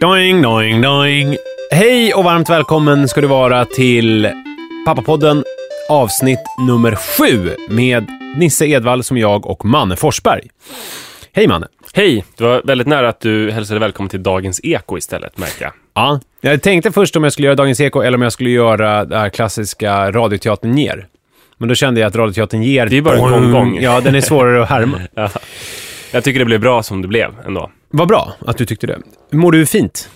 Doing, doing, doing. Hej och varmt välkommen ska du vara till Pappapodden avsnitt nummer sju med Nisse Edvall som jag och Manne Forsberg. Hej Manne! Hej! Det var väldigt nära att du hälsade välkommen till Dagens Eko istället, märker jag. Ja, jag tänkte först om jag skulle göra Dagens Eko eller om jag skulle göra det här klassiska Radioteatern ger. Men då kände jag att Radioteatern ger... Det är bara en gonggong. Ja, den är svårare att härma. Ja. Jag tycker det blev bra som det blev ändå. Vad bra att du tyckte det. Mår du fint?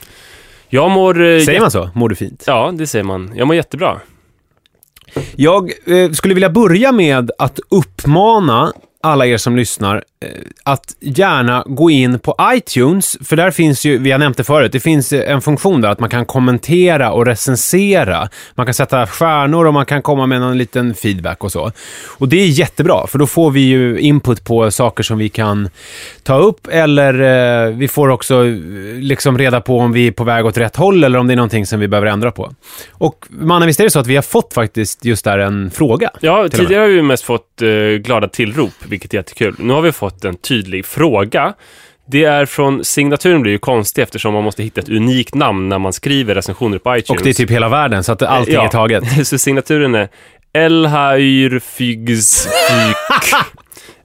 Jag mår... eh, Säger man så? Mår du fint? Ja, det säger man. Jag mår jättebra. Jag eh, skulle vilja börja med att uppmana alla er som lyssnar att gärna gå in på iTunes, för där finns ju, vi har nämnt det förut, det finns eh, en funktion där att man kan kommentera och recensera. Man kan sätta stjärnor och man kan komma med någon liten feedback och så. Och det är jättebra, för då får vi ju input på saker som vi kan ta upp eller eh, vi får också eh, liksom reda på om vi är på väg åt rätt håll eller om det är någonting som vi behöver ändra på. Och mannen, visst är det så att vi har fått faktiskt just där en fråga? Ja, tidigare har vi mest fått eh, glada tillrop, vilket är jättekul. Nu har vi fått en tydlig fråga. Det är från signaturen blir ju konstig eftersom man måste hitta ett unikt namn när man skriver recensioner på iTunes. Och det är typ hela världen, så att allting Ja. är taget. Så signaturen är Elhayrfygsfyk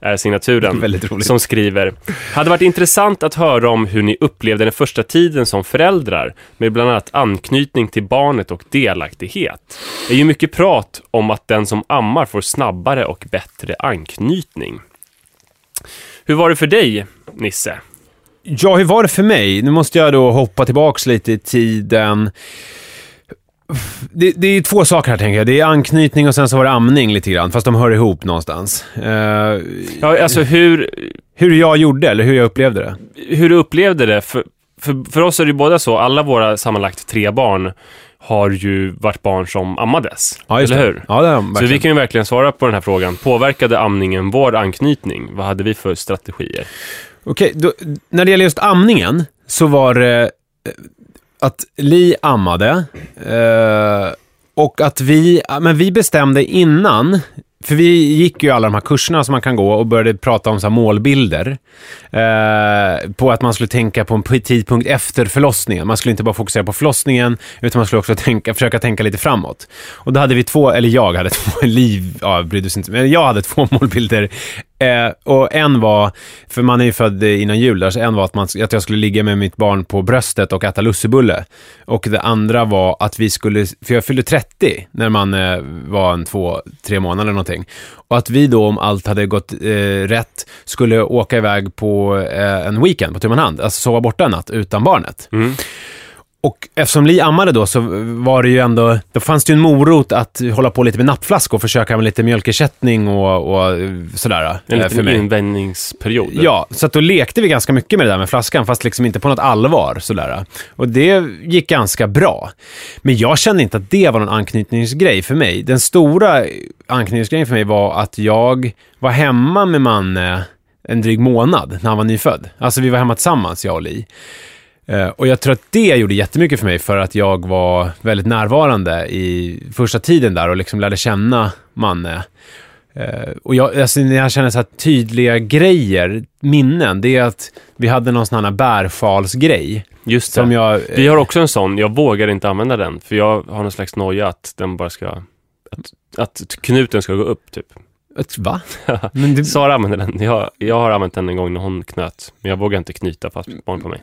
är signaturen. Roligt. Som skriver Hade varit intressant att höra om hur ni upplevde den första tiden som föräldrar med bland annat anknytning till barnet och delaktighet. Det är ju mycket prat om att den som ammar får snabbare och bättre anknytning. Hur var det för dig, Nisse? Ja, hur var det för mig? Nu måste jag då hoppa tillbaks lite i tiden. Det, det är två saker här tänker jag. Det är anknytning och sen så var det amning lite grann, fast de hör ihop någonstans. Eh, Ja, alltså hur, hur jag gjorde, eller hur jag upplevde det. hur du upplevde det? För, för, för oss är det ju båda så, alla våra sammanlagt tre barn har ju varit barn som ammades. Ja, eller hur? Ja, det de Så vi kan ju verkligen svara på den här frågan. Påverkade amningen vår anknytning? Vad hade vi för strategier? Okej, då, när det gäller just amningen så var det att Li ammade eh, och att vi, men vi bestämde innan, för vi gick ju alla de här kurserna som man kan gå och började prata om så här målbilder. Eh, på att man skulle tänka på en tidpunkt efter förlossningen. Man skulle inte bara fokusera på förlossningen, utan man skulle också tänka, försöka tänka lite framåt. Och då hade vi två, eller jag hade två, Liv ja, brydde sig inte, men jag hade två målbilder. Eh, och en var, för man är ju född innan jul där, så en var att, man, att jag skulle ligga med mitt barn på bröstet och äta lussebulle. Och det andra var att vi skulle, för jag fyllde 30 när man eh, var en två, tre månader eller någonting. Och att vi då, om allt hade gått eh, rätt, skulle åka iväg på eh, en weekend på tu hand, alltså sova borta en natt utan barnet. Mm. Och eftersom Li ammade då så var det ju ändå, då fanns det ju en morot att hålla på lite med nappflaska och försöka med lite mjölkersättning och, och sådär. En eh, för liten mig. invändningsperiod. Ja, så att då lekte vi ganska mycket med det där med flaskan, fast liksom inte på något allvar. Sådär. Och det gick ganska bra. Men jag kände inte att det var någon anknytningsgrej för mig. Den stora anknytningsgrejen för mig var att jag var hemma med Manne en dryg månad när han var nyfödd. Alltså vi var hemma tillsammans, jag och Li. Eh, Och jag tror att det gjorde jättemycket för mig för att jag var väldigt närvarande i första tiden där och liksom lärde känna Manne. Eh, Och jag, alltså när jag känner så här tydliga grejer, minnen, det är att vi hade någon sån här bärfalsgrej. Just det. Som jag... Vi har också en sån, jag vågar inte använda den, för jag har någon slags noja att den bara ska... Att, att knuten ska gå upp, typ. Ett- Va? Men det, Sara använder den. Jag, jag har använt den en gång när hon knöt, men jag vågar inte knyta fast barn på mig.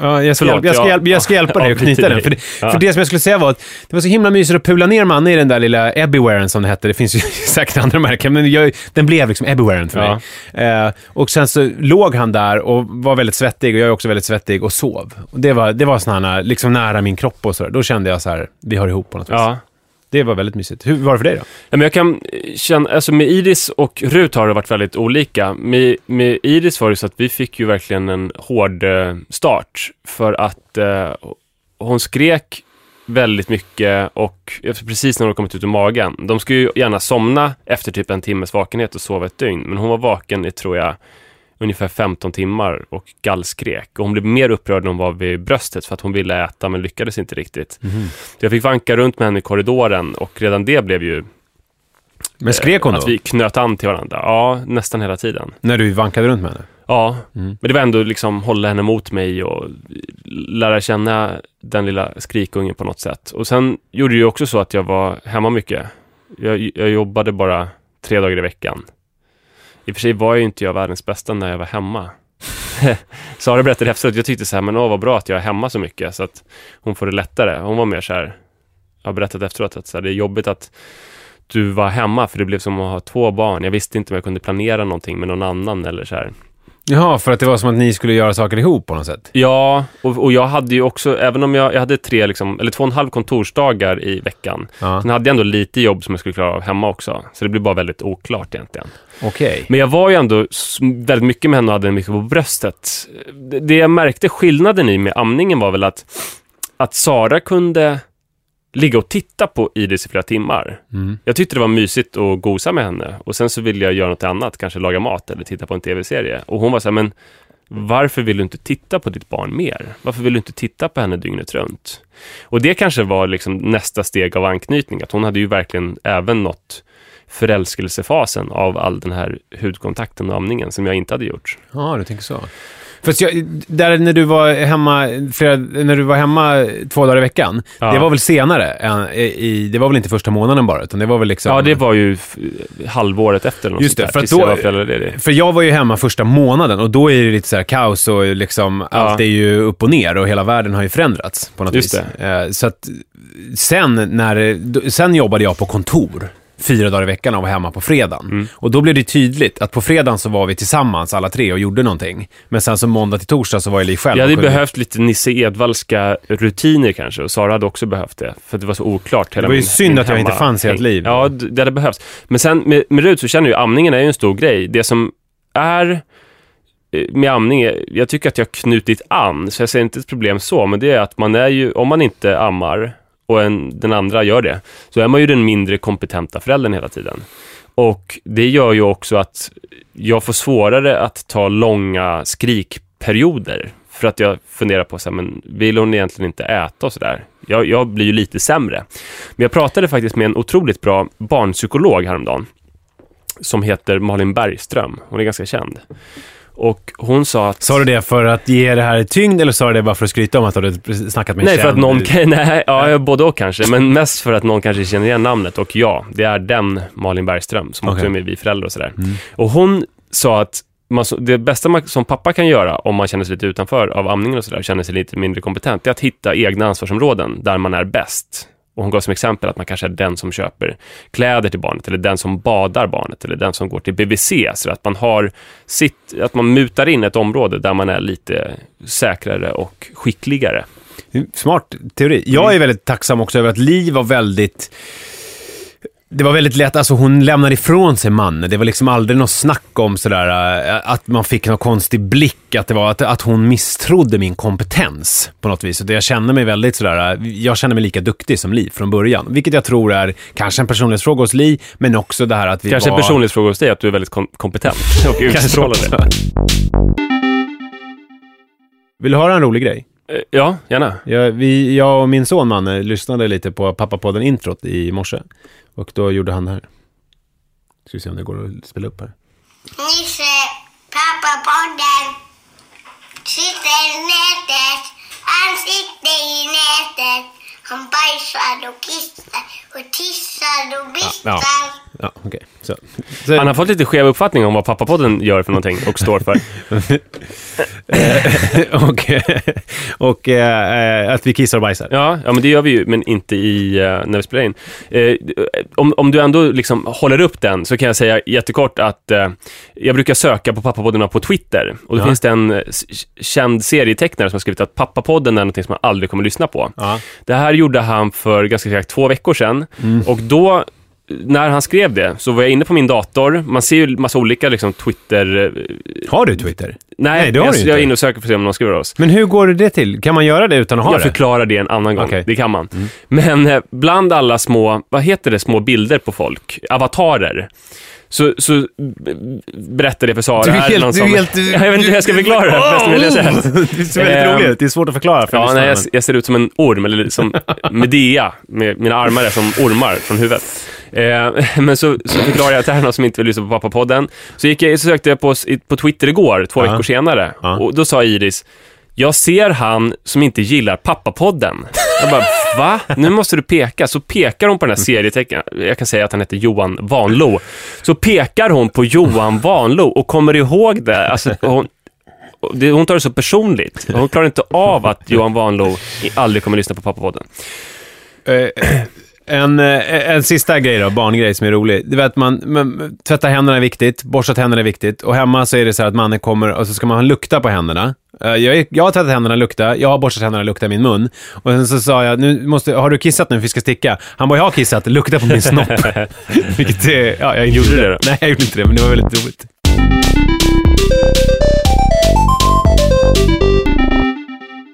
ja, jag, ska, Förlåt, jag, ska hjälpa, jag ska hjälpa dig att knyta den. För det, Ja. för det som jag skulle säga var att det var så himla mysigt att pula ner Manne i den där lilla Ebbywaren som det hette. Det finns ju säkert andra märken, men jag, den blev liksom Ebbywaren för Ja. mig. Eh, och sen så låg han där och var väldigt svettig och jag är också väldigt svettig och sov. Och det var, det var här, liksom nära min kropp och sådär. Då kände jag så här, vi hör ihop på något vis. Ja. Det var väldigt mysigt. Hur var det för dig då? Ja, men jag kan eh, känna, alltså med Iris och Rut har det varit väldigt olika. Med, med Iris var det så att vi fick ju verkligen en hård eh, start för att eh, hon skrek väldigt mycket och precis när hon kommit ut ur magen. De skulle ju gärna somna efter typ en timmes vakenhet och sova ett dygn, men hon var vaken i, tror jag, ungefär 15 timmar och gallskrek. Och hon blev mer upprörd när hon var vid bröstet för att hon ville äta men lyckades inte riktigt. Så jag fick vanka runt med henne i korridoren och redan det blev ju Men skrek hon då? att vi knöt an till varandra. Ja, nästan hela tiden. När du vankade runt med henne? Ja, Mm. men det var ändå liksom hålla henne mot mig och lära känna den lilla skrikungen på något sätt. Och sen gjorde det ju också så att jag var hemma mycket. Jag, jag jobbade bara tre dagar i veckan. I och för sig var ju inte jag världens bästa när jag var hemma. Sara berättade efteråt, jag tyckte så här, men åh vad bra att jag är hemma så mycket så att hon får det lättare. Hon var mer så här, jag har berättat efteråt att så här, det är jobbigt att du var hemma för det blev som att ha två barn. Jag visste inte om jag kunde planera någonting med någon annan eller så här. Jaha, för att det var som att ni skulle göra saker ihop på något sätt? Ja, och, och jag hade ju också, även om jag, jag hade tre, liksom, eller två och en halv kontorsdagar i veckan, Ja, sen hade jag ändå lite jobb som jag skulle klara av hemma också. Så det blev bara väldigt oklart egentligen. okej. Men jag var ju ändå väldigt mycket med henne och hade mycket på bröstet. Det, det jag märkte skillnaden i med amningen var väl att, att Sara kunde ligga och titta på Iris i flera timmar. Mm. Jag tyckte det var mysigt att gosa med henne och sen så ville jag göra något annat, kanske laga mat eller titta på en tv-serie. Och hon var så här, men varför vill du inte titta på ditt barn mer? Varför vill du inte titta på henne dygnet runt? Och det kanske var liksom nästa steg av anknytning, att hon hade ju verkligen även nått förälskelsefasen av all den här hudkontakten och amningen som jag inte hade gjort. Ja, du tänker så. Fast jag, där när du var hemma, flera, när du var hemma två dagar i veckan, Ja. det var väl senare? Än, i, det var väl inte första månaden bara, utan det var väl liksom... Ja, det var ju halvåret efter. eller Just det, för då- jag. För jag var ju hemma första månaden och då är det lite så här kaos och liksom allt är ju upp och ner och hela världen har ju förändrats på något Just vis. Eh, Så att sen när, sen jobbade jag på kontor fyra dagar i veckan och var hemma på fredagen. Mm. Och då blev det tydligt att på fredagen så var vi tillsammans alla tre och gjorde någonting. Men sen så måndag till torsdag så var jag Li själv. Jag hade kunde- behövt lite Nisse Edvallska rutiner kanske och Sara hade också behövt det. För det var så oklart. Hela Det var ju min- synd min att jag inte fanns i ert liv. Ja, det hade behövts. Men sen med, med Rut så känner jag amningen är ju en stor grej. Det som är eh, med amning, jag tycker att jag har knutit an, så jag ser inte ett problem så, men det är att man är ju, om man inte ammar och en, den andra gör det, så är man ju den mindre kompetenta föräldern hela tiden. Och det gör ju också att jag får svårare att ta långa skrikperioder. för att jag funderar på, så här, men vill hon egentligen inte äta och sådär? Jag, jag blir ju lite sämre. Men jag pratade faktiskt med en otroligt bra barnpsykolog häromdagen, som heter Malin Bergström. Hon är ganska känd. Och hon sa att... Sa du det för att ge det här tyngd eller sa du det bara för att skryta om att du hade snackat med en Nej, för att någon nej, ja, både och kanske, men mest för att någon kanske känner igen namnet. Och ja, det är den Malin Bergström som också Okej. är med Vi föräldrar och sådär. Och hon sa att man, det bästa man som pappa kan göra om man känner sig lite utanför av amningen och sådär, känner sig lite mindre kompetent, det är att hitta egna ansvarsområden där man är bäst. Och hon gav som exempel att man kanske är den som köper kläder till barnet, eller den som badar barnet, eller den som går till BVC. Så att man har sitt, att man mutar in ett område där man är lite säkrare och skickligare. Smart teori. Jag Mm. är väldigt tacksam också över att Liv var väldigt... Det var väldigt lätt, alltså hon lämnade ifrån sig mannen. Det var liksom aldrig något snack om sådär äh, att man fick någon konstig blick, att det var att, att hon misstrodde min kompetens på något vis. Och jag kände mig väldigt sådär, äh, jag kände mig lika duktig som Liv från början. Vilket jag tror är kanske en personlighetsfråga hos Li, men också det här att vi Kanske var... en personlighetsfråga hos dig, att du är väldigt kom- kompetent och Kanske utstrålar det. Vill du höra en rolig grej? Eh, Ja, gärna. Jag, vi, jag och min son Manne lyssnade lite på Pappapodden-introt i morse. Och då gjorde han det här. Ska vi se om det går att spela upp här. Nisse, pappapodden. Sitter i nätet. Han sitter i nätet. Han bajsar och kissar och tissar och Ja, viftar. ja okej. Så. Så, Han har fått lite skev uppfattning om vad Pappapodden gör för någonting och står för. och och eh, att vi kissar och bajsar. Ja, ja, men det gör vi ju, men inte i, eh, när vi spelar in. Eh, om, om du ändå liksom håller upp den så kan jag säga jättekort att eh, jag brukar söka på Pappapodden på Twitter. Och då Ja. finns det en eh, känd serietecknare som har skrivit att Pappapodden är någonting som man aldrig kommer lyssna på. Ja. Det här gjorde han för ganska exakt två veckor sedan. Mm. Och då, när han skrev det, så var jag inne på min dator. Man ser ju massa olika liksom, Twitter... eh, Har du Twitter? Nej, Nej, det har jag, du jag inte. är inne och söker för att se om någon skriver oss. Men hur går det till? Kan man göra det utan att ha Jag det? förklarar det en annan gång. Mm. Det kan man. Men eh, bland alla små, vad heter det, små bilder på folk, avatarer, så, så b- berättade jag för Sara. Du är här helt- någon du är helt- du- jag vet inte hur jag ska förklara det. jag säga. det ser väldigt roligt Det är svårt att förklara för Ja, nej, jag, jag ser ut som en orm, eller som Medea, med mina armar är som ormar från huvudet. Eh, men så, så förklarar jag till henne som inte vill lyssna på Pappapodden. Så, gick jag, så sökte jag på, på Twitter igår, två Ja. veckor senare, Ja. och då sa Iris, jag ser han som inte gillar Pappapodden. Jag bara, va? Nu måste du peka. Så pekar hon på den här serietecknaren, jag kan säga att han heter Johan Vanlo. Så pekar hon på Johan Vanlo och kommer ihåg det. Alltså, hon, det, hon tar det så personligt. Hon klarar inte av att Johan Vanlo aldrig kommer lyssna på Pappapodden. En, eh, en sista grej då, barngrej som är rolig. Det är att man, man tvätta händerna är viktigt, borsta tänderna är viktigt. Och hemma så är det så här att mannen kommer och så ska man lukta på händerna. Eh, Jag, jag har tvättat händerna, lukta. Jag har borstat händerna, lukta i min mun. Och sen så sa jag, nu måste, har du kissat nu för vi ska sticka? Han bara, jag har kissat, lukta på min snopp. Vilket ja, jag Gjorde det. det? Nej, jag gjorde inte det, men det var väldigt roligt.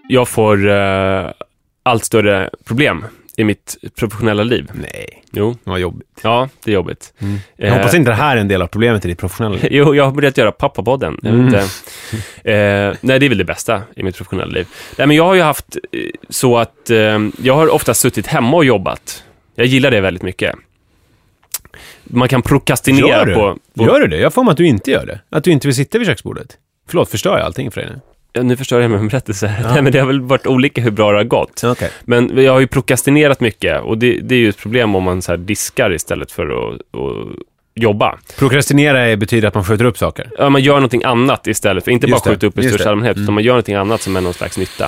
Jag får eh, allt större problem i mitt professionella liv. Nej, Jo, var jobbigt. ja, det är jobbigt. Jag hoppas inte det här är en del av problemet i ditt professionella liv. Jo, jag har börjat göra Pappapodden. Inte. Eh, nej, det är väl det bästa i mitt professionella liv. Nej, men jag har ju haft eh, så att eh, jag har ofta suttit hemma och jobbat. Jag gillar det väldigt mycket. Man kan prokrastinera Gör du? på... på Gör du det? Jag får mig att du inte gör det. Att du inte vill sitta vid köksbordet. Förlåt, förstör jag allting för dig nu? Ja, nu förstör jag med en berättelse. Nej, men det har väl varit olika hur bra det har gått. Okej. Men jag har ju prokrastinerat mycket och det, det är ju ett problem om man så diskar istället för att, jobba. Prokrastinera betyder att man skjuter upp saker. Ja, man gör någonting annat istället för inte Just bara skjuta upp i största det. Mm. allmänhet, utan man gör någonting annat som är någon slags nytta.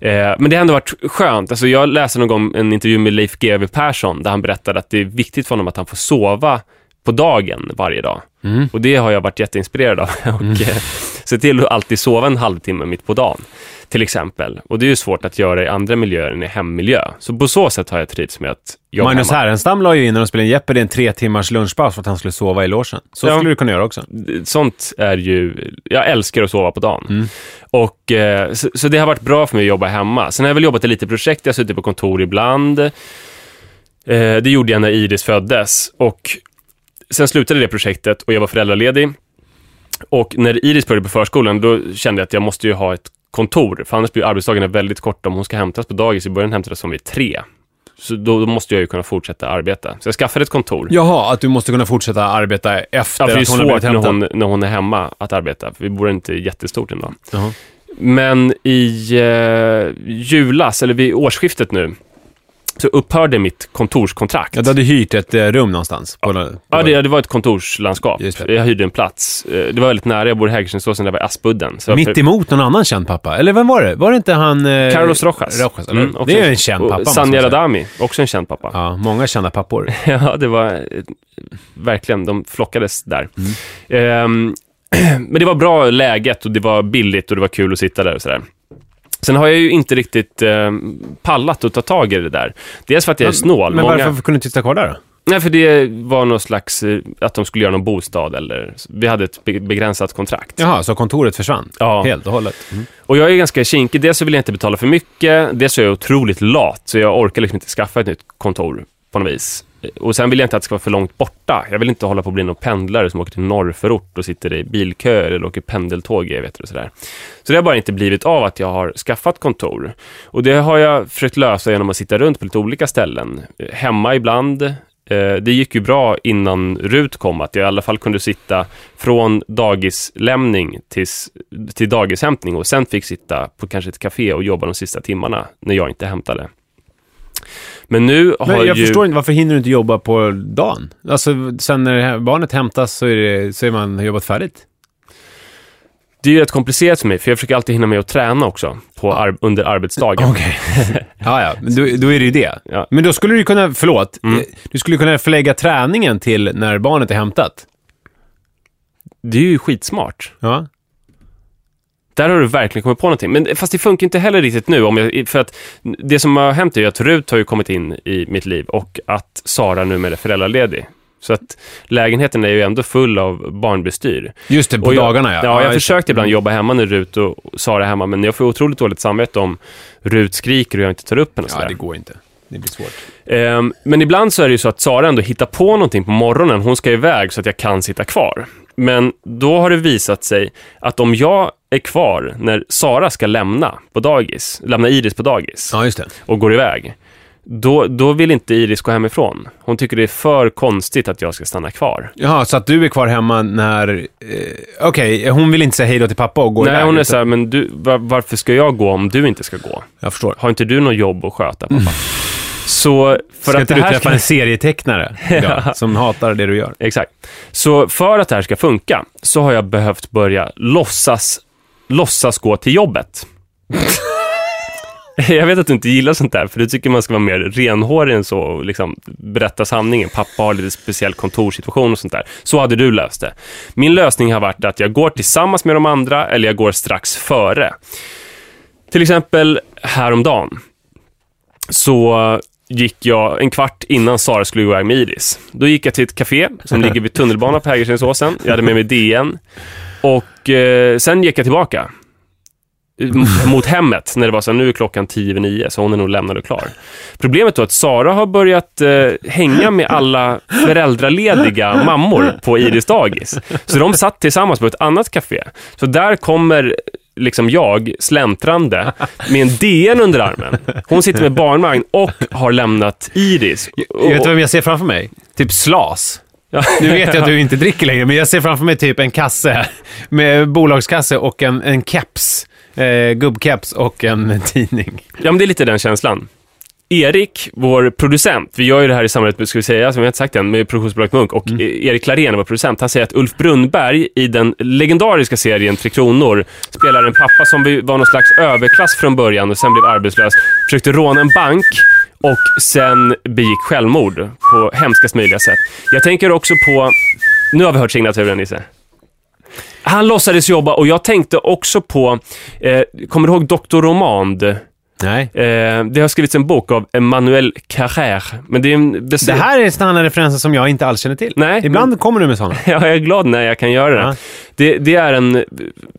Eh, men det har ändå varit skönt. Alltså, jag läste någon gång en intervju med Leif GW Persson där han berättade att det är viktigt för honom att han får sova på dagen varje dag. Mm. Och det har jag varit jätteinspirerad av. och eh, se till att alltid sova en halvtimme mitt på dagen, till exempel. Och det är ju svårt att göra i andra miljöer än i hemmiljö. Så på så sätt har jag trivts med att jobba Magnus hemma. Härenstam la ju in när de spelade in Jeopardy en tre timmars lunchpaus för att han skulle sova i logen. Så Ja. skulle du kunna göra också. sånt är ju, jag älskar att sova på dagen. Mm. Och, eh, så, så det har varit bra för mig att jobba hemma. Sen har jag väl jobbat i lite projekt, jag har suttit på kontor ibland. Eh, det gjorde jag när Iris föddes. Och sen slutade det projektet och jag var föräldraledig. Och när Iris började på förskolan, då kände jag att jag måste ju ha ett kontor, för annars blir arbetsdagarna väldigt korta. Om hon ska hämtas på dagis, i början hämtades hon vid tre. Så då, då måste jag ju kunna fortsätta arbeta. Så jag skaffade ett kontor. Jaha, att du måste kunna fortsätta arbeta efter Ja, för det är att hon har blivit svårt när hämtad. hon, när hon är hemma att arbeta, för vi bor inte jättestort ändå. Jaha. Men i eh, julas, eller vid årsskiftet nu, så upphörde mitt kontorskontrakt. Ja, du hade hyrt ett eh, rum någonstans. På, på Ja, det, det var ett kontorslandskap. Jag hyrde en plats. Eh, Det var väldigt nära. Jag bor i Hägerstensåsen, där var Aspudden. Så Mitt emot någon annan känd pappa. Eller vem var det? Var det inte han... Eh, Carlos Rojas. Rojas? Mm, det är en känd pappa. Sanja. Radami, också en känd pappa. Ja, många kända pappor. Ja, det var verkligen, de flockades där. Mm. Ehm, men det var bra läget och det var billigt och det var kul att sitta där och sådär. Sen har jag ju inte riktigt eh, pallat att ta tag i det där. Dels för att jag är snål. Men Många- varför kunde du inte sitta kvar där då? Nej, för det var någon slags, eh, att de skulle göra någon bostad eller, vi hade ett be- begränsat kontrakt. Jaha, så kontoret försvann? Ja. Helt och hållet? Mm. Och jag är ganska kinkig. Dels så vill jag inte betala för mycket. Dels så är jag otroligt lat, så jag orkar liksom inte skaffa ett nytt kontor på något vis. Och sen vill jag inte att det ska vara för långt borta. Jag vill inte hålla på att bli någon pendlare som åker till norrförort och sitter i bilköer eller åker pendeltåg i evigheter och sådär. Så det har bara inte blivit av att jag har skaffat kontor. Och det har jag försökt lösa genom att sitta runt på lite olika ställen. Hemma ibland. Eh, det gick ju bra innan RUT kom, att jag i alla fall kunde sitta från dagislämning tills, till dagishämtning och sen fick sitta på kanske ett café och jobba de sista timmarna när jag inte hämtade. Men nu har Men jag ju... förstår inte, varför hinner du inte jobba på dagen? Alltså, sen när barnet hämtas så är, det, så är man jobbat färdigt. Det är ju rätt komplicerat för mig, för jag försöker alltid hinna med att träna också på ar- under arbetsdagen. Okej. ja, ja, men då, då är det ju det. Ja. Men då skulle du kunna, förlåt, Mm. eh, du skulle kunna förlägga träningen till när barnet är hämtat. Det är ju skitsmart. Ja. Där har du verkligen kommit på någonting. Men fast det funkar inte heller riktigt nu. Om jag, för att det som har hänt är ju att Rut har ju kommit in i mitt liv och att Sara numera är föräldraledig. Så att lägenheten är ju ändå full av barnbestyr. Just det, på jag, dagarna ja. Ja, jag det. försökte ibland jobba hemma när Rut och Sara är hemma, men jag får otroligt dåligt samvete om Rut skriker och jag inte tar upp henne. och Ja, sådär. det går inte. Det blir svårt. Ehm, men ibland så är det ju så att Sara ändå hittar på någonting på morgonen. Hon ska iväg så att jag kan sitta kvar. Men då har det visat sig att om jag är kvar när Sara ska lämna på dagis, lämna Iris på dagis Ja, just det. och går iväg, då, då vill inte Iris gå hemifrån. Hon tycker det är för konstigt att jag ska stanna kvar. Jaha, så att du är kvar hemma när... Eh, Okej, hon vill inte säga hej då till pappa och gå Nej, iväg. hon är utan- så här, men du, var, varför ska jag gå om du inte ska gå? Jag förstår. Har inte du något jobb att sköta, pappa? Så för Ska att inte det du här träffa ska... en serietecknare idag, som hatar det du gör? Exakt. Så för att det här ska funka så har jag behövt börja låtsas, låtsas gå till jobbet. Jag vet att du inte gillar sånt där, för du tycker man ska vara mer renhårig än så och liksom berätta sanningen. Pappa har lite speciell kontorssituation och sånt där. Så hade du löst det. Min lösning har varit att jag går tillsammans med de andra eller jag går strax före. Till exempel häromdagen så gick jag en kvart innan Sara skulle gå iväg med Iris. Då gick jag till ett café som ligger vid tunnelbanan på Hägerstensåsen. Jag hade med mig DN. Och eh, sen gick jag tillbaka. Mot hemmet, när det var så här, nu är klockan tio över nio, så hon är nog lämnad och klar. Problemet då är att Sara har börjat eh, hänga med alla föräldralediga mammor på Iris dagis. Så de satt tillsammans på ett annat café. Så där kommer liksom jag släntrande med en DN under armen. Hon sitter med barnvagn och har lämnat Iris. Och- Vet du vem jag ser framför mig? Typ Slas. Nu vet jag att du inte dricker längre, men jag ser framför mig typ en kasse med bolagskasse och en, en keps. Eh, gubbkeps och en tidning. Ja, men det är lite den känslan. Erik, vår producent, vi gör ju det här i samarbete, ska vi säga, som har inte sagt än, med produktionsbolaget Munk och Mm. eh, Erik Klarén, vår producent, han säger att Ulf Brunnberg i den legendariska serien Tre Kronor spelar en pappa som var någon slags överklass från början och sen blev arbetslös, försökte råna en bank och sen begick självmord på hemskast möjliga sätt. Jag tänker också på, nu har vi hört signaturen Nisse. Han låtsades jobba och jag tänkte också på, eh, kommer du ihåg Dr. Romand? Nej. Eh, det har skrivits en bok av Emmanuel Carrère, men det är en... Det här är sådana referenser som jag inte alls känner till. Nej, Ibland kommer du med sådana. Ja, jag är glad när jag kan göra det. Ja. det. Det är en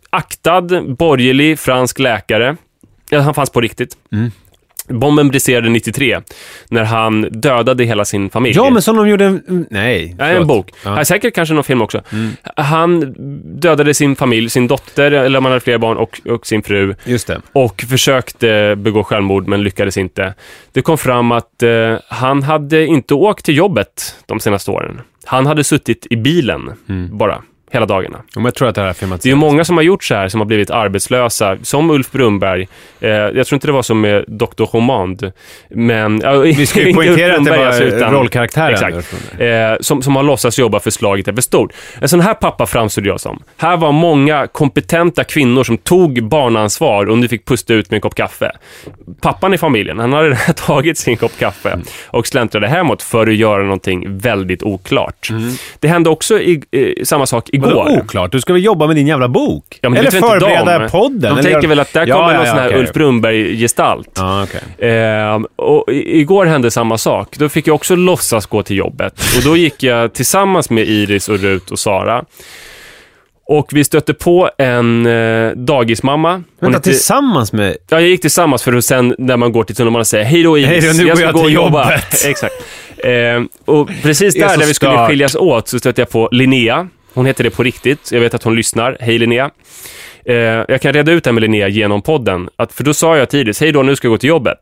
aktad, borgerlig, fransk läkare. Ja, han fanns på riktigt. Mm. Bomben briserade 93 när han dödade hela sin familj. Ja, men som de gjorde... en- Nej. Nej, en förlåt. bok. Ja. Ja. Säkert kanske någon film också. Han dödade sin familj, sin dotter, eller om han hade flera barn, och, och sin fru. Just det. Och försökte begå självmord, men lyckades inte. Det kom fram att eh, han hade inte åkt till jobbet de senaste åren. Han hade suttit i bilen bara, hela dagarna. Om jag tror att det här filmat. Det är många som har gjort så här, som har blivit arbetslösa, som Ulf Brunberg. Eh, jag tror inte det var som med Dr. Romand, men... ja, Vi ska ju poängtera att det var alltså, utan- rollkaraktären. Exakt. Eh, som, som har låtsats jobba för slaget är för stort. En sån här pappa framstod jag som. Här var många kompetenta kvinnor som tog barnansvar och nu fick pusta ut med en kopp kaffe. Pappan i familjen, han hade tagit sin kopp kaffe och släntrade hemåt för att göra någonting väldigt oklart. Det hände också i, eh, samma sak igår. Vadå oklart? Du ska väl jobba med din jävla bok? Ja, men Eller förbereda de. podden? De eller tänker väl att där Ja, kommer ja, någon ja, sån här okej. Ulf Brunberg-gestalt. Ja, okej. Ehm, och igår hände samma sak. Då fick jag också låtsas gå till jobbet. Och då gick jag tillsammans med Iris och Rut och Sara. Och vi stötte på en eh, dagismamma. Hon Vänta, hette- tillsammans med... Ja, jag gick tillsammans för att sen när man går till tunnelbanan säga hej då Iris, Hej då, nu jag ska jag gå och jobba. jobbet. Exakt. Ehm, och precis där, där vi skulle skiljas åt, så stötte jag på Linnea. Hon heter det på riktigt. Jag vet att hon lyssnar. Hej Linnea. Eh, jag kan reda ut det här med Linnea genom podden. Att, för då sa jag tidigt, hej då, nu ska jag gå till jobbet.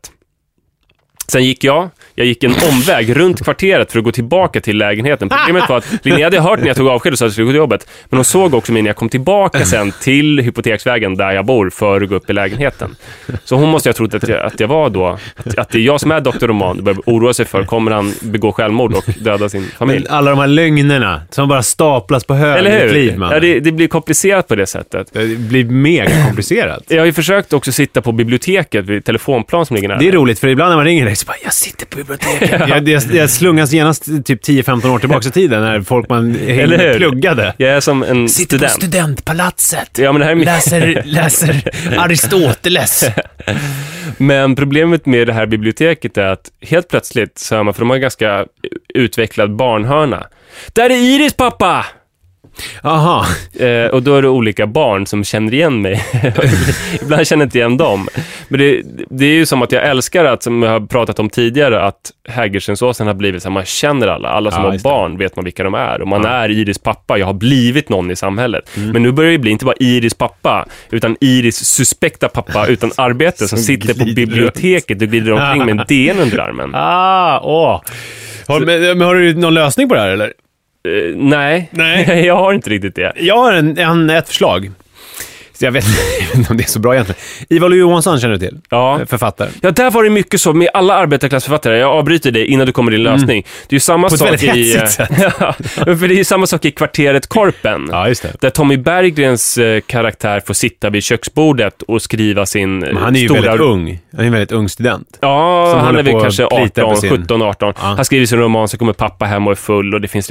Sen gick jag, jag gick en omväg runt kvarteret för att gå tillbaka till lägenheten. Problemet var att Linnea hade hört när jag tog avsked och sa att jag skulle gå till jobbet. Men hon såg också mig när jag kom tillbaka sen till Hypoteksvägen där jag bor för att gå upp i lägenheten. Så hon måste ha trott att jag, att jag var då, att, att det är jag som är Dr. Roman. och börjar oroa sig för, kommer han begå självmord och döda sin familj? Men alla de här lögnerna som bara staplas på hög Eller hur? liv, man. Ja, det, det blir komplicerat på det sättet. Det blir mega komplicerat. Jag har ju försökt också sitta på biblioteket vid telefonplan som ligger nära. Det är roligt, för ibland när man ringer så bara “jag sitter på biblioteket”. jag, jag, jag slungas genast typ 10-15 år tillbaka i tiden när folk man Eller pluggade. Jag är som en Sitter på student. studentpalatset. Ja, men det här är min- läser, läser Aristoteles. Men problemet med det här biblioteket är att helt plötsligt så hör man, för de har en ganska utvecklad barnhörna. Där är Iris pappa! Aha. Eh, och då är det olika barn som känner igen mig. Ibland känner jag inte igen dem. Men det, det är ju som att jag älskar att, som jag har pratat om tidigare, att Hägerstensåsen har blivit så här, man känner alla. Alla som Ja, har just det. barn vet man vilka de är. Och man är Iris pappa, jag har blivit någon i samhället. Men nu börjar det bli inte bara Iris pappa, utan Iris suspekta pappa utan arbete som, Som sitter på biblioteket och glider omkring med en DN under armen. Ah, åh. Har, men, men har du någon lösning på det här eller? Eh, nej, Nej. jag har inte riktigt det. Jag har en, en, ett förslag. Så jag, vet, jag vet inte om det är så bra egentligen. Ivar Johansson känner du till? Ja. Författare. Ja, där var det mycket så med alla arbetarklassförfattare. Jag avbryter dig innan du kommer till din lösning. Det är ju samma Mm. På ett sak väldigt i... hetsigt sätt. Ja, för det är ju samma sak i kvarteret Korpen. Ja, just det. Där Tommy Berggrens eh, karaktär får sitta vid köksbordet och skriva sin eh, Men han är ju stora... väldigt ung. Han är en väldigt ung student. Ja, han är väl kanske att plita på 18, sin- 17, 18. Ja. Han skriver sin roman, så kommer pappa hem och är full och det finns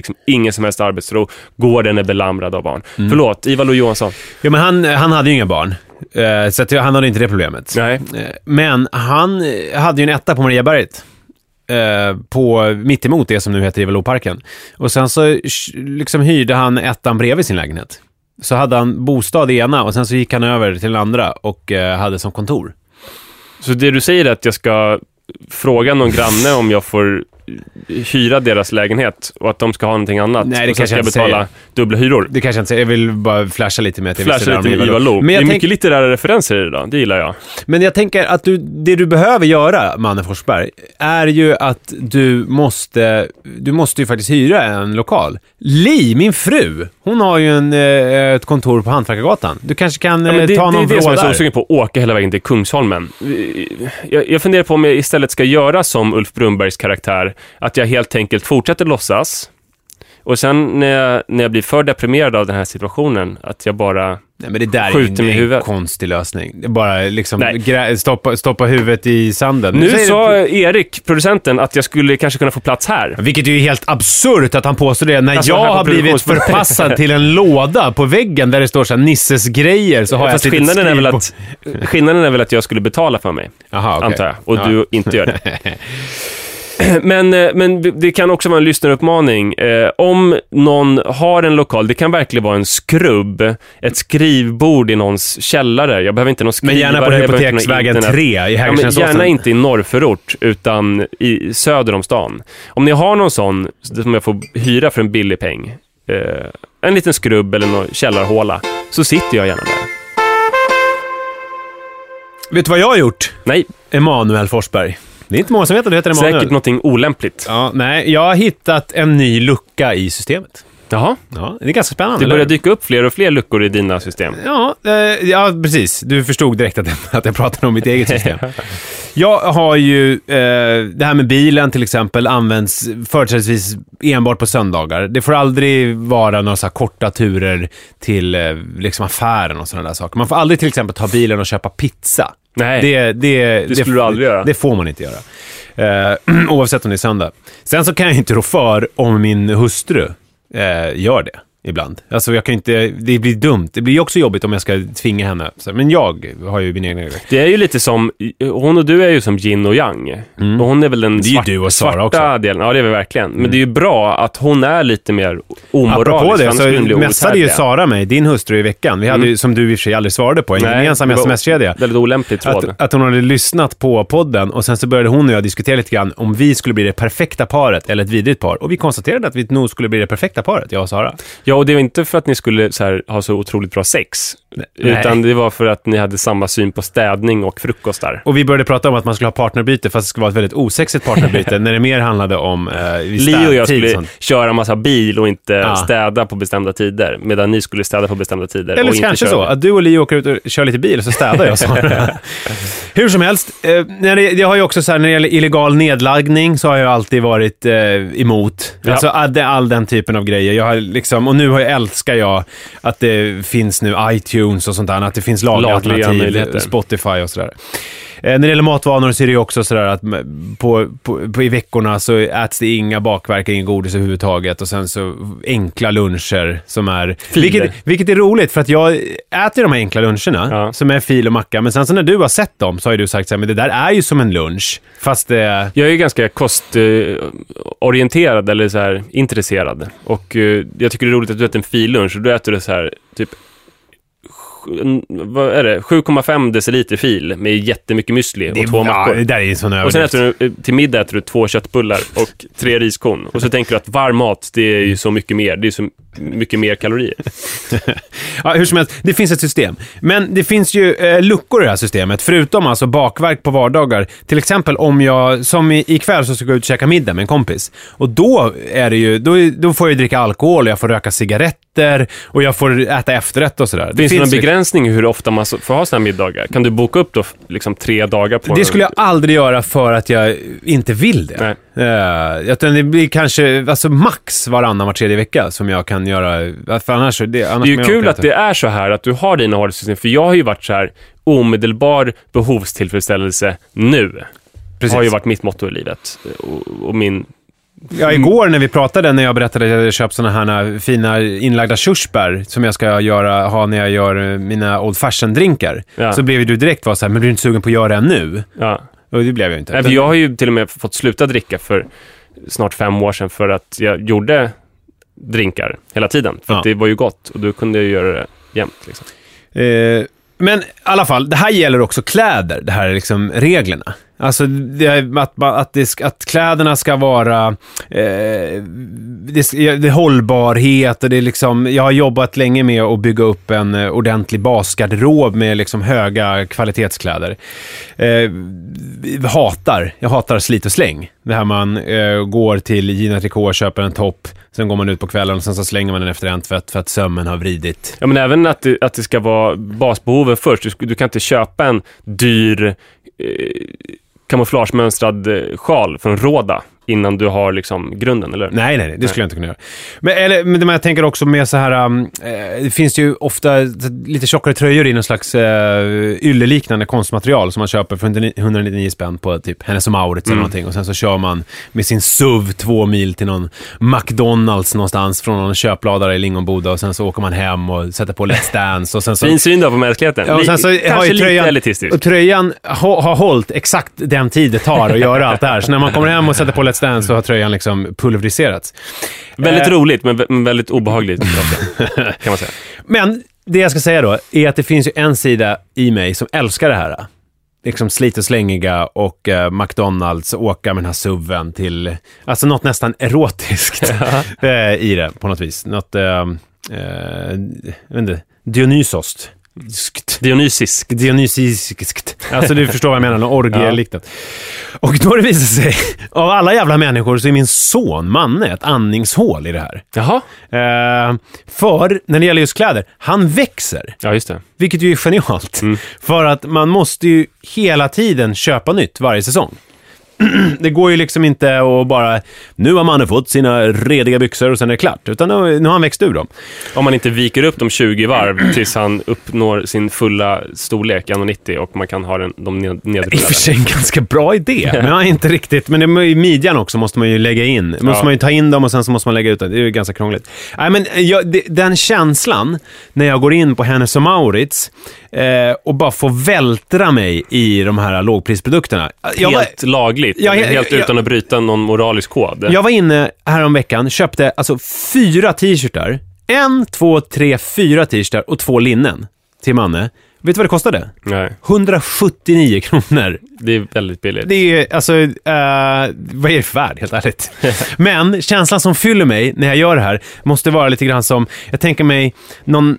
Liksom ingen som helst arbetsro. Gården är belamrad av barn. Mm. Förlåt, Ivar Lo Johansson. Ja, men han, han hade ju inga barn. Eh, Så att han hade inte det problemet. Nej. Eh, Men han eh, hade ju en etta på Mariaberget. eh, På, mittemot det som nu heter Iveloparken. Och sen så liksom hyrde han ettan bredvid sin lägenhet. Så hade han bostad i ena och sen så gick han över till den andra och eh, hade som kontor. Så det du säger är att jag ska fråga någon granne om jag får hyra deras lägenhet och att de ska ha någonting annat. Nej, det och sen ska jag betala dubbla hyror. Det kanske jag inte säger. Jag vill bara flasha lite med att jag Flasha det lite med Ivar Lo. Men Det är tänk, mycket litterära referenser det idag. Det gillar jag. men jag tänker att du, det du behöver göra, Manne Forsberg, är ju att du måste, du måste ju faktiskt hyra en lokal. Li, min fru, hon har ju en, eh, ett kontor på Hantverkargatan. Du kanske kan Ja, eh, det, ta det någon är det som vrå jag är så där. sugen på, att åka hela vägen till Kungsholmen. Jag, jag funderar på om jag istället ska göra som Ulf Brunnbergs karaktär, att jag helt enkelt fortsätter låtsas. Och sen när jag, när jag blir för deprimerad av den här situationen, att jag bara Nej, men det där är skjuter ju mig i en huvudet. konstig lösning. Det är bara liksom grä, stoppa, stoppa huvudet i sanden. Nu sa du- Erik, producenten, att jag skulle kanske kunna få plats här. Vilket är ju helt absurt att han påstår det. När Alltså, jag har blivit förpassad till en låda på väggen där det står så här Nisses grejer, så har jag Fast ett skillnaden är, väl att, skillnaden är väl att jag skulle betala för mig, Jaha, okej. antar jag. Och Ja. du inte gör det. Men, eh, men det kan också vara en lyssnaruppmaning. Eh, om någon har en lokal, det kan verkligen vara en skrubb, ett skrivbord i någons källare. Jag behöver inte någon Men skrivare. gärna på Hypoteksvägen internet. 3 i Ja, men Hägerstensåsen. gärna inte i norrförort, utan i söder om stan. Om ni har någon sån som jag får hyra för en billig peng, eh, en liten skrubb eller någon källarhåla, så sitter jag gärna där. Vet du vad jag har gjort? Nej, Emanuel Forsberg. Det är inte många som vet att du heter Emanuel. säkert någonting olämpligt. Ja, nej, jag har hittat en ny lucka i systemet. Jaha, Ja, det är ganska spännande. det eller börjar hur? dyka upp fler och fler luckor i dina system. Ja, eh, ja, precis. Du förstod direkt att, att jag pratade om mitt eget system. Jag har ju, eh, det här med bilen till exempel, används företrädesvis enbart på söndagar. Det får aldrig vara några så korta turer till eh, liksom affären och sådana där saker. Man får aldrig till exempel ta bilen och köpa pizza. Nej. Det, det, Det skulle du aldrig göra. Det får man inte göra. Eh, oavsett om det är söndag. Sen så kan jag inte rå för om min hustru eh, gör det ibland. Alltså jag kan inte, det blir dumt. Det blir också jobbigt om jag ska tvinga henne. Men jag har ju min egen regler. Det är ju lite som, hon och du är ju som yin och yang. Och hon är väl den Mm. Det är ju du och Sara svarta också. Mm. delen. Ja, det är väl verkligen. Men det är ju bra att hon är lite mer omoralisk. Apropå det så messade ju. Sara mig, din hustru i veckan. Vi hade ju, som du i och för sig aldrig svarade på, en Nej, gemensam sms-kedja. Väldigt olämplig tråd. Att, att hon hade lyssnat på podden och sen så började hon och jag diskutera lite grann om vi skulle bli det perfekta paret eller ett vidrigt par. Och vi konstaterade att vi nog skulle bli det perfekta paret, jag och Sara. Ja, och det var inte för att ni skulle så här, ha så otroligt bra sex. Utan det var för att ni hade samma syn på städning och frukostar. Och vi började prata om att man skulle ha partnerbyte fast det skulle vara ett väldigt osexigt partnerbyte när det mer handlade om eh, Li och jag skulle sånt. köra massa bil och inte Ja. städa på bestämda tider. Medan ni skulle städa på bestämda tider. Eller och inte kanske köra så, att du och Li åker ut och kör lite bil och så städar jag Sara. Hur som helst, eh, när det, jag har ju också så här, när det gäller illegal nedladdning så har jag alltid varit eh, emot. Ja. Alltså all, all den typen av grejer. Jag har liksom, och nu har jag, älskar jag att det finns nu iTunes och sånt där, att det finns lagliga Lagliga alternativ. Spotify och sådär. Eh, när det gäller matvanor så är det ju också sådär att på, på, på, i veckorna så äts det inga bakverk, ingen godis överhuvudtaget och sen så enkla luncher som är... Filer. Vilket, vilket är roligt för att jag äter de här enkla luncherna Ja. som är fil och macka, men sen så när du har sett dem så har ju du sagt så här, men det där är ju som en lunch. Fast det... Jag är ju ganska kostorienterad eller så här intresserad. Och eh, jag tycker det är roligt att du äter en fillunch och då äter du så här typ vad är det? 7,5 deciliter fil med jättemycket müsli och det två ja, mackor. det där är ju en sån Och sen överdrift. äter du, till middag äter du två köttbullar och tre riskorn. Och så tänker du att varm mat, det är ju så mycket mer. Det är så mycket mer kalorier. Ja, hur som helst, det finns ett system. Men det finns ju eh, luckor i det här systemet, förutom alltså bakverk på vardagar. Till exempel om jag, som i, ikväll så ska jag ut och käka middag med en kompis. Och då är det ju, då, då får jag dricka alkohol, jag får röka cigaretter och jag får äta efterrätt och sådär. Finns det någon begränsning i hur ofta man får ha sådana middagar? Kan du boka upp då liksom tre dagar på Det skulle jag aldrig göra för att jag inte vill det. Nej. Uh, utan det blir kanske alltså max varannan var tredje vecka som jag kan göra. För annars, det, annars Det är ju kul att det är så här, att du har dina hårdhetssystem. För jag har ju varit så här, omedelbar behovstillfredsställelse nu. Precis. har ju varit mitt motto i livet. Och, och min... Ja, igår när vi pratade, när jag berättade att jag hade köpt såna här fina inlagda körsbär som jag ska göra, ha när jag gör eh, mina old fashion-drinkar. Ja. Så blev du direkt var så här, men blir du inte sugen på att göra det nu? Ja. Och det blev jag inte. Nej, för jag har ju till och med fått sluta dricka för snart fem år sedan för att jag gjorde drinkar hela tiden. För Ja. det var ju gott och då kunde jag göra det jämt. Liksom. Eh, men i alla fall, det här gäller också kläder, det här är liksom reglerna. Alltså det, att, att, det, att kläderna ska vara... Eh, det, det är hållbarhet och det är liksom... Jag har jobbat länge med att bygga upp en eh, ordentlig basgarderob med liksom höga kvalitetskläder. Eh, hatar, jag hatar slit och släng. Det här man eh, går till Gina Tricot och köper en topp, sen går man ut på kvällen och sen så slänger man den efter en tvätt för att sömmen har vridit. Ja, men även att det, att det ska vara basbehoven först. Du, du kan inte köpa en dyr eh, kamouflagemönstrad eh, sjal från Råda innan du har liksom grunden, eller? Nej, nej, nej, det skulle jag inte kunna göra. Men, eller, men jag tänker också med så här, um, eh, det finns ju ofta lite tjockare tröjor i någon slags eh, ylleliknande konstmaterial som man köper för 199 spänn på typ Hennes och Mauritz eller Mm. någonting. Och sen så kör man med sin SUV två mil till någon McDonalds någonstans från någon köpladare i Lingonboda och sen så åker man hem och sätter på Let's Dance och sen så... Fin syn då på mänskligheten. Ja, och sen så Li- har kanske ju lite tröjan, elitistisk. och tröjan ha, har hållit exakt den tid det tar att göra allt det här. Så när man kommer hem och sätter på Let's Dance så har tröjan liksom pulveriserats. Väldigt Eh, roligt, men vä- men väldigt obehagligt. kan man säga. Men det jag ska säga då är att det finns ju en sida i mig som älskar det här. Liksom slit och slängiga och eh, McDonalds, åka med den här SUVen till, alltså något nästan erotiskt eh, i det på något vis. Något, eh, eh, jag vet inte, Dionysos. Dionysisk. Dionysiskt. Alltså du förstår vad jag menar, något orgieliknande. Och då har det visat sig, av alla jävla människor så är min son, Manne, ett andningshål i det här. Jaha. Eh, för, när det gäller just kläder, han växer. Ja, just det. Vilket ju är genialt. För att man måste ju hela tiden köpa nytt varje säsong. Det går ju liksom inte att bara, nu har mannen fått sina rediga byxor och sen är det klart. Utan nu, har han växt ur dem. Om man inte viker upp dem 20 varv tills han uppnår sin fulla storlek, 1,90 och man kan ha den, de ned- I och för nedrullade. sig en ganska bra idé, men jag är inte riktigt. Men det, i midjan också måste man ju lägga in. Måste Ja. man ju ta in dem och sen så måste man lägga ut dem. Det är ju ganska krångligt. Nej, men jag, den känslan när jag går in på Hennes och Mauritz eh, och bara får vältra mig i de här lågprisprodukterna. Jag var, Helt lagligt, Ja, eller ja, helt utan att bryta någon moralisk kod. jag var inne häromveckan, köpte alltså fyra t-shirtar. En, två, tre, fyra t-shirtar och två linnen till Manne. Vet du vad det kostade? Nej, 179 kronor. det är väldigt billigt. Det är alltså, eh, vad är det för värd, helt ärligt? Men känslan som fyller mig när jag gör det här måste vara lite grann som, jag tänker mig någon,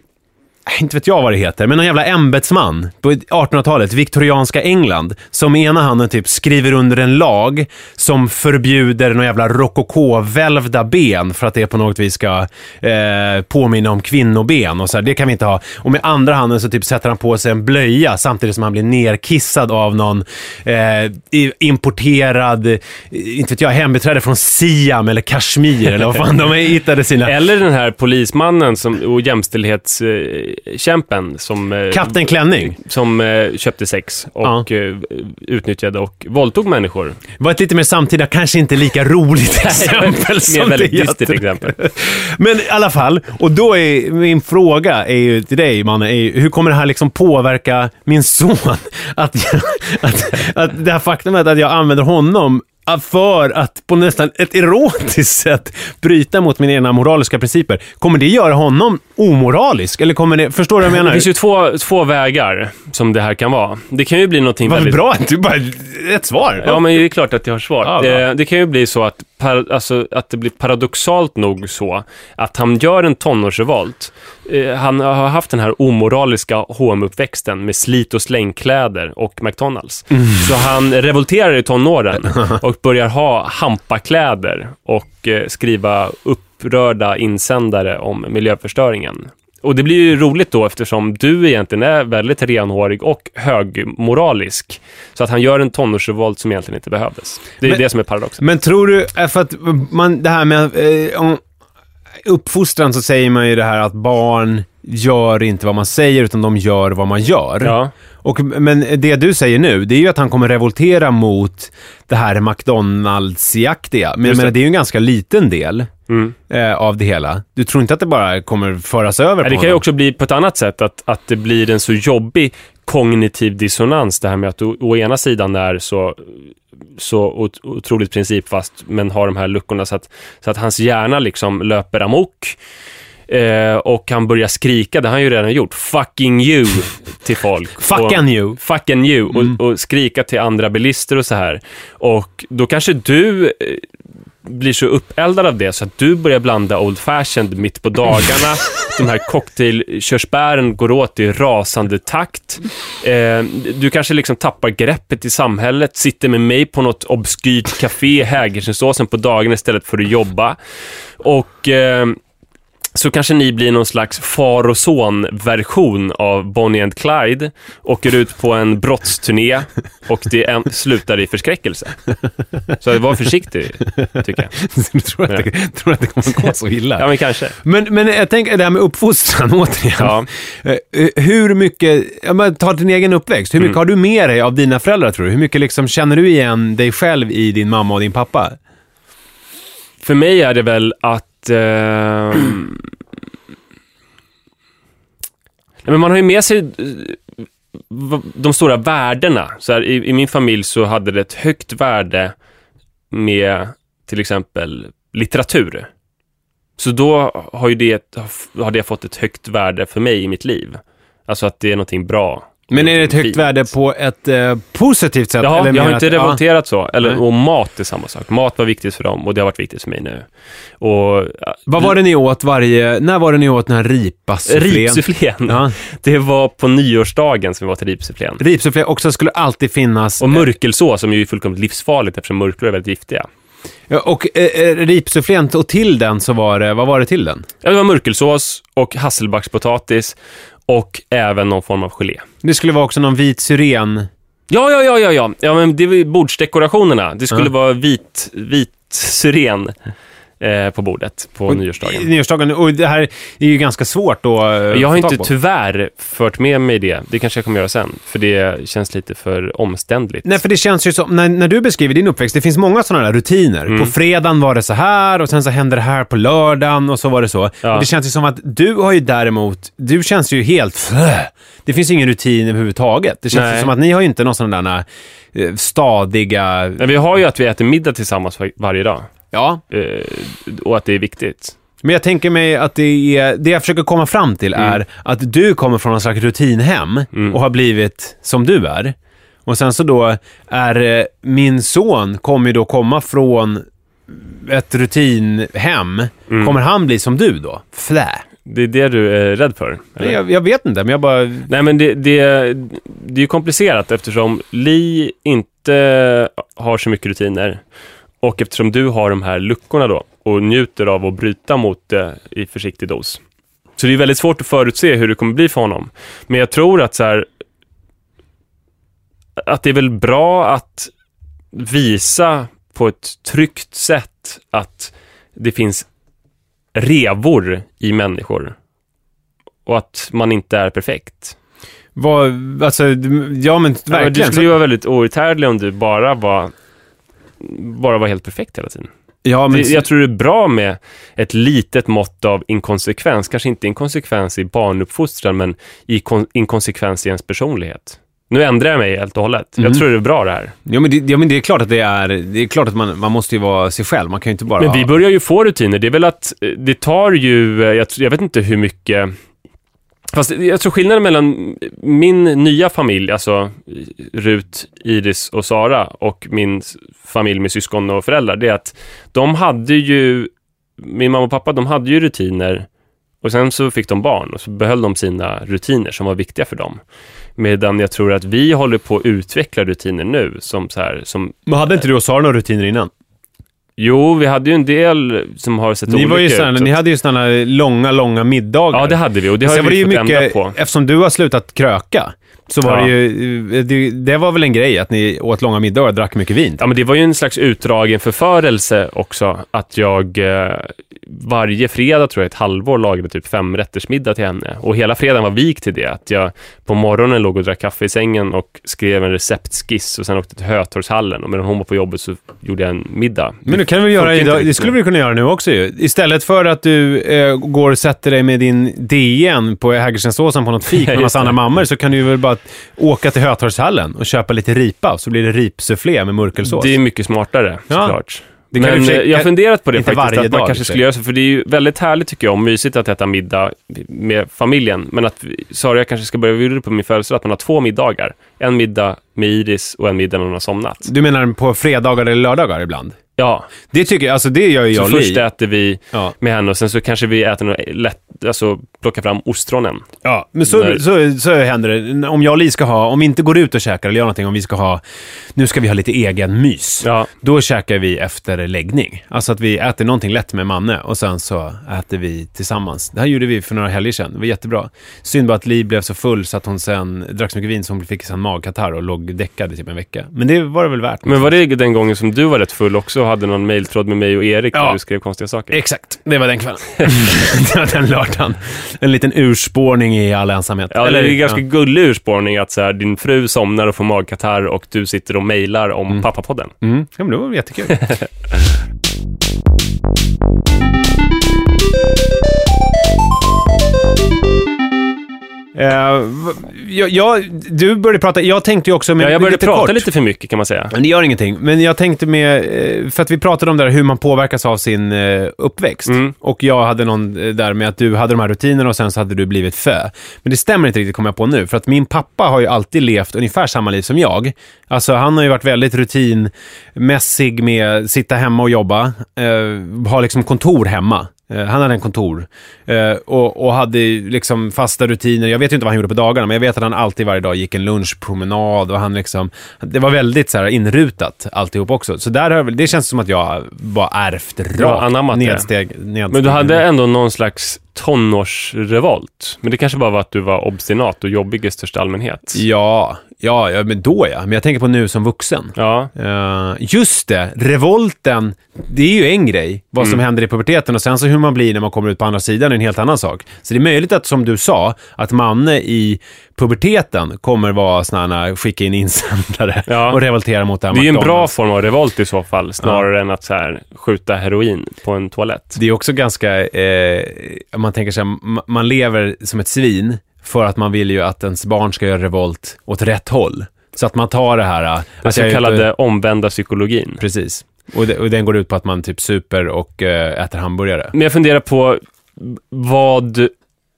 inte vet jag vad det heter, men någon jävla ämbetsman på 1800-talet, viktorianska England, som i ena handen typ skriver under en lag som förbjuder någon jävla rokoko-välvda ben för att det på något vis ska eh, påminna om kvinnoben och så här, det kan vi inte ha. Och med andra handen så typ sätter han på sig en blöja samtidigt som han blir nerkissad av någon eh, importerad, eh, inte vet jag, hembiträde från Siam eller Kashmir eller vad fan de hittade sina... Eller den här polismannen som, och eh, jämställdhetskämpen som, eh, Kapten Klänning. som eh, köpte sex och eh, utnyttjade och våldtog människor. var ett lite mer samtida, kanske inte lika roligt exempel som väldigt det dystert exempel. Men i alla fall, och då är min fråga är ju till dig, Manne, är ju, hur kommer det här liksom påverka min son? Att, jag, att, att det här faktumet att jag använder honom för att på nästan ett erotiskt sätt bryta mot mina egna moraliska principer. Kommer det göra honom omoralisk? Eller kommer det, förstår du vad jag Det menar? finns ju två, två vägar som det här kan vara. Det kan ju bli någonting Vad väldigt... bra, du bara, ett svar. Ja, men det är klart att jag har svar. Ja, det, det kan ju bli så att, par, alltså, att det blir paradoxalt nog så att han gör en tonårsrevolt. Eh, han har haft den här omoraliska hm uppväxten med slit och slängkläder och McDonalds. Mm. Så han revolterar i tonåren och börjar ha hampakläder och eh, skriva upprörda insändare om miljöförstöringen. Och det blir ju roligt då eftersom du egentligen är väldigt renhårig och högmoralisk. Så att han gör en tonårsrevolt som egentligen inte behövdes. Det är Men- det som är paradoxen. Men tror du, eh, för att man, det här med eh, om uppfostran så säger man ju det här att barn gör inte vad man säger utan de gör vad man gör. Ja. Och, men det du säger nu, det är ju att han kommer revoltera mot det här McDonalds-jaktiga. Men Just det. är ju en ganska liten del Mm. eh, av det hela. Du tror inte att det bara kommer föras över Nej, på det kan ju honom? också bli på ett annat sätt, att, att det blir en så jobbig kognitiv dissonans, det här med att du å ena sidan är så, så ot- otroligt principfast, men har de här luckorna så att, så att hans hjärna liksom löper amok. Eh, och han börjar skrika, det har han ju redan gjort, fucking you till folk. Fucking you. Fucking you. Och, och skrika till andra bilister och så här. Och då kanske du eh, blir så uppeldad av det så att du börjar blanda Old Fashioned mitt på dagarna. De här cocktailkörsbären går åt i rasande takt. Eh, du kanske liksom tappar greppet i samhället, sitter med mig på något obskyrt café i Hägersensåsen på dagen istället för att jobba. Och... Eh, så kanske ni blir någon slags far och son-version av Bonnie and Clyde, åker ut på en brottsturné och det en, slutar i förskräckelse. Så var försiktig, tycker jag. jag tror, att det, tror att det kommer gå så illa. Ja, men kanske. Men, men jag tänker det här med uppfostran återigen. Ja. Eh, Hur mycket, ja, men ta din egen uppväxt, hur mycket Mm. har du med dig av dina föräldrar tror du? Hur mycket liksom känner du igen dig själv i din mamma och din pappa? För mig är det väl att... Eh, men man har ju med sig eh, de stora värdena. Så här, i, I min familj så hade det ett högt värde med till exempel litteratur. Så då har ju det, har det fått ett högt värde för mig i mitt liv. Alltså att det är någonting bra. Men är det ett högt Fint. värde på ett eh, positivt sätt? Ja, jag har inte att- revolterat så. Eller, och mat är samma sak. Mat var viktigt för dem och det har varit viktigt för mig nu. Och, Vad var det ni åt varje... När var det ni åt den här ripasufflén? Ripsufflén. Ja. Det var på nyårsdagen som vi var till ripsufflén. Ripsufflé också skulle alltid finnas... Och mörkelsås som ju är fullkomligt livsfarligt eftersom mörklor är väldigt giftiga. Ja, och eh, eh, ripsufflén, och till den så var det... Vad var det till den? Ja, det var mörkelsås och hasselbackspotatis och även någon form av gelé. Det skulle vara också någon vit syren... Ja, ja, ja, ja, ja. ja men det var bordsdekorationerna. Det skulle vara vit, vit syren eh, på bordet på Och- nyårsdagen. Nyårsdagen. Och det här är ju ganska svårt då eh, Jag har inte på. tyvärr fört med mig det. Det kanske jag kommer göra sen, för det känns lite för omständligt. Nej, för det känns ju som, när, när du beskriver din uppväxt, det finns många sådana där rutiner. Mm. På fredagen var det så här och sen så hände det här på lördagen och så var det så. Ja. Och det känns ju som att du har ju däremot, du känns ju helt... Det finns ju ingen rutin överhuvudtaget. Det känns ju som att ni har ju inte någon sån där eh, stadiga... Men vi har ju att vi äter middag tillsammans var- varje dag. Ja, Eh, och att det är viktigt. men jag tänker mig att det är, det jag försöker komma fram till Mm. är att du kommer från någon slags rutinhem och har blivit som du är. Och sen så då är eh, min son kommer ju då komma från ett rutinhem. Mm. Kommer han bli som du då? Flä. Det är det du är rädd för? eller? Jag, jag vet inte, men jag bara... Nej, men det, det, det är ju komplicerat eftersom Li inte har så mycket rutiner och eftersom du har de här luckorna då och njuter av att bryta mot det i försiktig dos. Så det är väldigt svårt att förutse hur det kommer bli för honom. Men jag tror att så här, att det är väl bra att visa på ett tryggt sätt att det finns revor i människor och att man inte är perfekt. Vad, alltså, ja men Ja, men du verkligen. skulle ju vara väldigt outhärdlig om du bara var, bara var helt perfekt hela tiden. ja, men, jag tror det är bra med ett litet mått av inkonsekvens. Kanske inte inkonsekvens i barnuppfostran, men i kon- inkonsekvens i ens personlighet. Nu ändrar jag mig helt och hållet. Mm. Jag tror det är bra det här. ja, men det, ja, men det är klart att det är... Det är klart att man, man måste ju vara sig själv. Man kan ju inte bara... Men vi börjar ju få rutiner. Det är väl att eh, det tar ju, eh, jag, jag vet inte hur mycket Fast jag tror skillnaden mellan min nya familj, alltså Rut, Iris och Sara och min familj med syskon och föräldrar, det är att de hade ju, min mamma och pappa, de hade ju rutiner och sen så fick de barn och så behöll de sina rutiner som var viktiga för dem. Medan jag tror att vi håller på att utveckla rutiner nu som så här, som Men hade inte du och Sara några rutiner innan? Jo, vi hade ju en del som har sett Ni, olika var ju ut. såna, så ni hade ju sådana långa, långa middagar. Ja, det hade vi och det har vi fått ändra mycket, på. eftersom du har slutat kröka, så var Ja. det ju, det, det var väl en grej att ni åt långa middagar och drack mycket vin? Ja, men det var ju en slags utdragen förförelse också, att jag eh, varje fredag, tror jag, ett halvår lagade typ femrättersmiddag till henne. Och hela fredagen var vik till det. Att jag på morgonen låg och drack kaffe i sängen och skrev en receptskiss och sen åkte till Hötorgshallen. Och medan hon var på jobbet så gjorde jag en middag. Men det kan väl göra idag, det skulle vi kunna göra nu också ju. Istället för att du eh, går och sätter dig med din DN på Hägerstensåsen på något fik med en massa andra mammor, så kan du väl bara åka till Hötorgshallen och köpa lite ripa, så blir det ripsufflé med murkelsås. Det är mycket smartare, Ja. såklart. Det kan Men försöka- jag har funderat på det faktiskt, varje att man dag, kanske skulle göra så, för det är ju väldigt härligt tycker jag, och mysigt att äta middag med familjen. Men att och jag kanske ska börja det på min födelsedag, att man har två middagar. En middag med Iris och en middag när hon har somnat. Du menar på fredagar eller lördagar ibland? Ja, Det tycker jag, alltså det gör ju så jag och först Li. äter vi Ja. med henne och sen så kanske vi äter något lätt, alltså plocka fram ostronen. Ja, men så, När- så, så händer det. Om jag och Li ska ha, om vi inte går ut och käkar eller gör någonting, om vi ska ha, nu ska vi ha lite egen mys. Ja. Då käkar vi efter läggning. Alltså att vi äter någonting lätt med Manne och sen så äter vi tillsammans. Det här gjorde vi för några helger sedan. Det var jättebra. Synd bara att Li blev så full så att hon sen drack så mycket vin så hon fick en magkatarr och låg däckad i typ en vecka. Men det var det väl värt. Men var det den gången som du var rätt full också hade någon mejltråd med mig och Erik Ja. där du skrev konstiga saker? Exakt, det var den kvällen. det var den lördagen. En liten urspårning i all ensamhet. Ja, det är ganska ja. gullig urspårning att så här, din fru somnar och får magkatarr och du sitter och mejlar om pappapodden. Mm. Ja, men det var jättekul. jag, jag, du började prata, jag tänkte ju också med, Ja, jag började lite prata kort. lite för mycket kan man säga. Men det gör ingenting. Men jag tänkte med, eh, för att vi pratade om det där hur man påverkas av sin eh, uppväxt. Mm. Och jag hade någon eh, där med att du hade de här rutinerna och sen så hade du blivit fö. Men det stämmer inte riktigt kommer jag på nu. För att min pappa har ju alltid levt ungefär samma liv som jag. Alltså han har ju varit väldigt rutinmässig med sitta hemma och jobba. Eh, ha liksom kontor hemma. Eh, Han hade en kontor eh, och, och hade liksom fasta rutiner. Jag vet ju inte vad han gjorde på dagarna, men jag vet att han alltid varje dag gick en lunchpromenad och han liksom, det var väldigt så här inrutat alltihop också. Så där det känns som att jag bara ärvt rakt. Ja, nedsteg, nedsteg. Men du hade ändå någon slags tonårsrevolt. Men det kanske bara var att du var obstinat och jobbig i största allmänhet. Ja, ja, ja, men då ja. Men jag tänker på nu som vuxen. Ja. Eh, just det, revolten, det är ju en grej, vad som händer i puberteten och sen så hur man blir när man kommer ut på andra sidan är en helt annan sak. Så det är möjligt att, som du sa, att Manne i puberteten kommer vara här, skicka in insändare Ja. och revoltera mot det här Det är ju en bra form av revolt i så fall, snarare än att så här, skjuta heroin på en toalett. Det är också ganska, eh, man tänker sig, ma- man lever som ett svin för att man vill ju att ens barn ska göra revolt åt rätt håll. Så att man tar det här... Den att så är ute- kallade omvända psykologin. Precis. Och, det, och den går ut på att man typ super och eh, äter hamburgare. Men jag funderar på, vad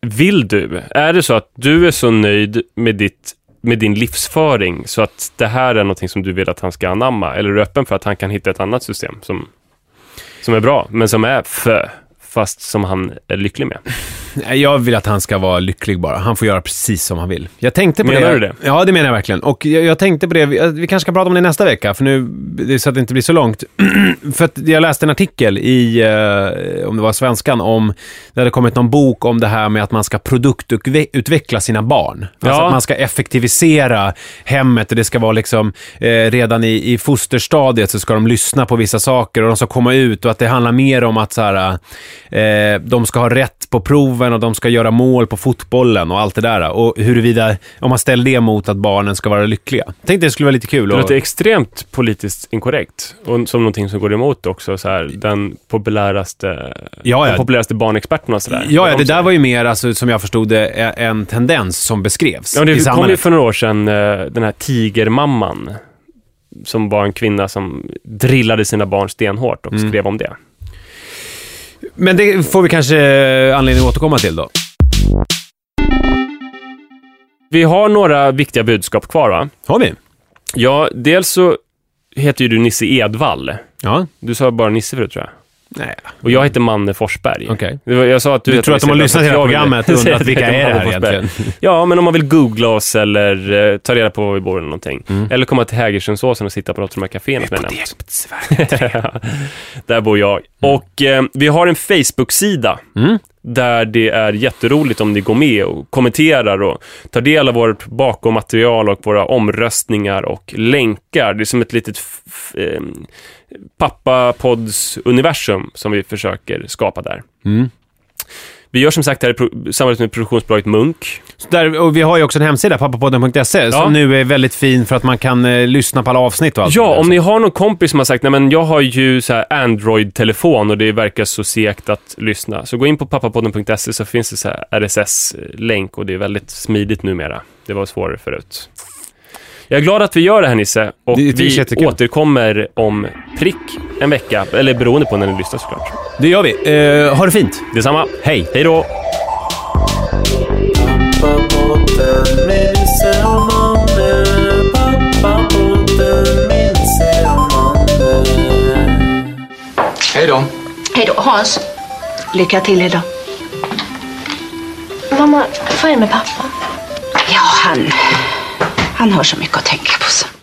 vill du? Är det så att du är så nöjd med, ditt, med din livsföring så att det här är någonting som du vill att han ska anamma? Eller är du öppen för att han kan hitta ett annat system som, som är bra, men som är för, fast som han är lycklig med? Jag vill att han ska vara lycklig bara. Han får göra precis som han vill. Jag tänkte på Menar det. du det? Ja, det menar jag verkligen. Och jag, jag tänkte på det, vi, vi kanske ska prata om det nästa vecka, för nu, det så att det inte blir så långt. för att jag läste en artikel i, eh, om det var Svenskan, om, det hade kommit någon bok om det här med att man ska produktutveckla sina barn. Alltså Ja. att man ska effektivisera hemmet och det ska vara liksom, eh, redan i, i fosterstadiet så ska de lyssna på vissa saker och de ska komma ut och att det handlar mer om att så här, eh, de ska ha rätt på proven och de ska göra mål på fotbollen och allt det där. Och huruvida, om man ställer det mot att barnen ska vara lyckliga. Tänkte det skulle vara lite kul. Det och- låter extremt politiskt inkorrekt och som någonting som går emot också så här, den populäraste, Ja, ja. den populäraste barnexperten och sådär. Ja, ja, det där var ju mer, alltså, som jag förstod det, en tendens som beskrevs Ja, det kom ju för några år sedan, eh, den här tigermamman, som var en kvinna som drillade sina barn stenhårt och Mm. skrev om det. Men det får vi kanske anledning att återkomma till då. Vi har några viktiga budskap kvar, va? Har vi? Ja, dels så heter ju du Nisse Edvall. Ja. Du sa bara Nisse förut, tror jag. Nej. Och jag heter Manne Forsberg. Var- Jag sa att du, Du tror att de har lyssnat hela programmet och undrat vilka är det här egentligen? Ja, men om man vill googla oss eller eh, ta reda på var vi bor eller någonting. Mm. Eller komma till Hägerstensåsen och sitta på något av de här kaféerna som jag nämnt. Där bor jag. Och eh, vi har en Facebook-sida Mm. där det är jätteroligt om ni går med och kommenterar och tar del av vårt bakommaterial och våra omröstningar och länkar. det är som ett litet eh, pappapods-universum som vi försöker skapa där. Mm. Vi gör som sagt det här i samarbete med produktionsbolaget Munk. Där, och vi har ju också en hemsida, pappapodden.se, Ja. som nu är väldigt fin för att man kan eh, lyssna på alla avsnitt och allt Ja, om ni har någon kompis som har sagt, nej men jag har ju så Android-telefon och det verkar så segt att lyssna. Så gå in på pappapodden.se så finns det så RSS-länk och det är väldigt smidigt numera. Det var svårare förut. Jag är glad att vi gör det här Nisse och Det- vi jättekul. återkommer om prick en vecka, eller beroende på när ni lyssnar såklart. Det gör vi. Eh, ha det fint. Detsamma. Hej. Hej då. Hej då. Hej då, Hans. Lycka till idag. Mamma, vad är det med pappa? Ja, han... Han har så mycket att tänka på. Så.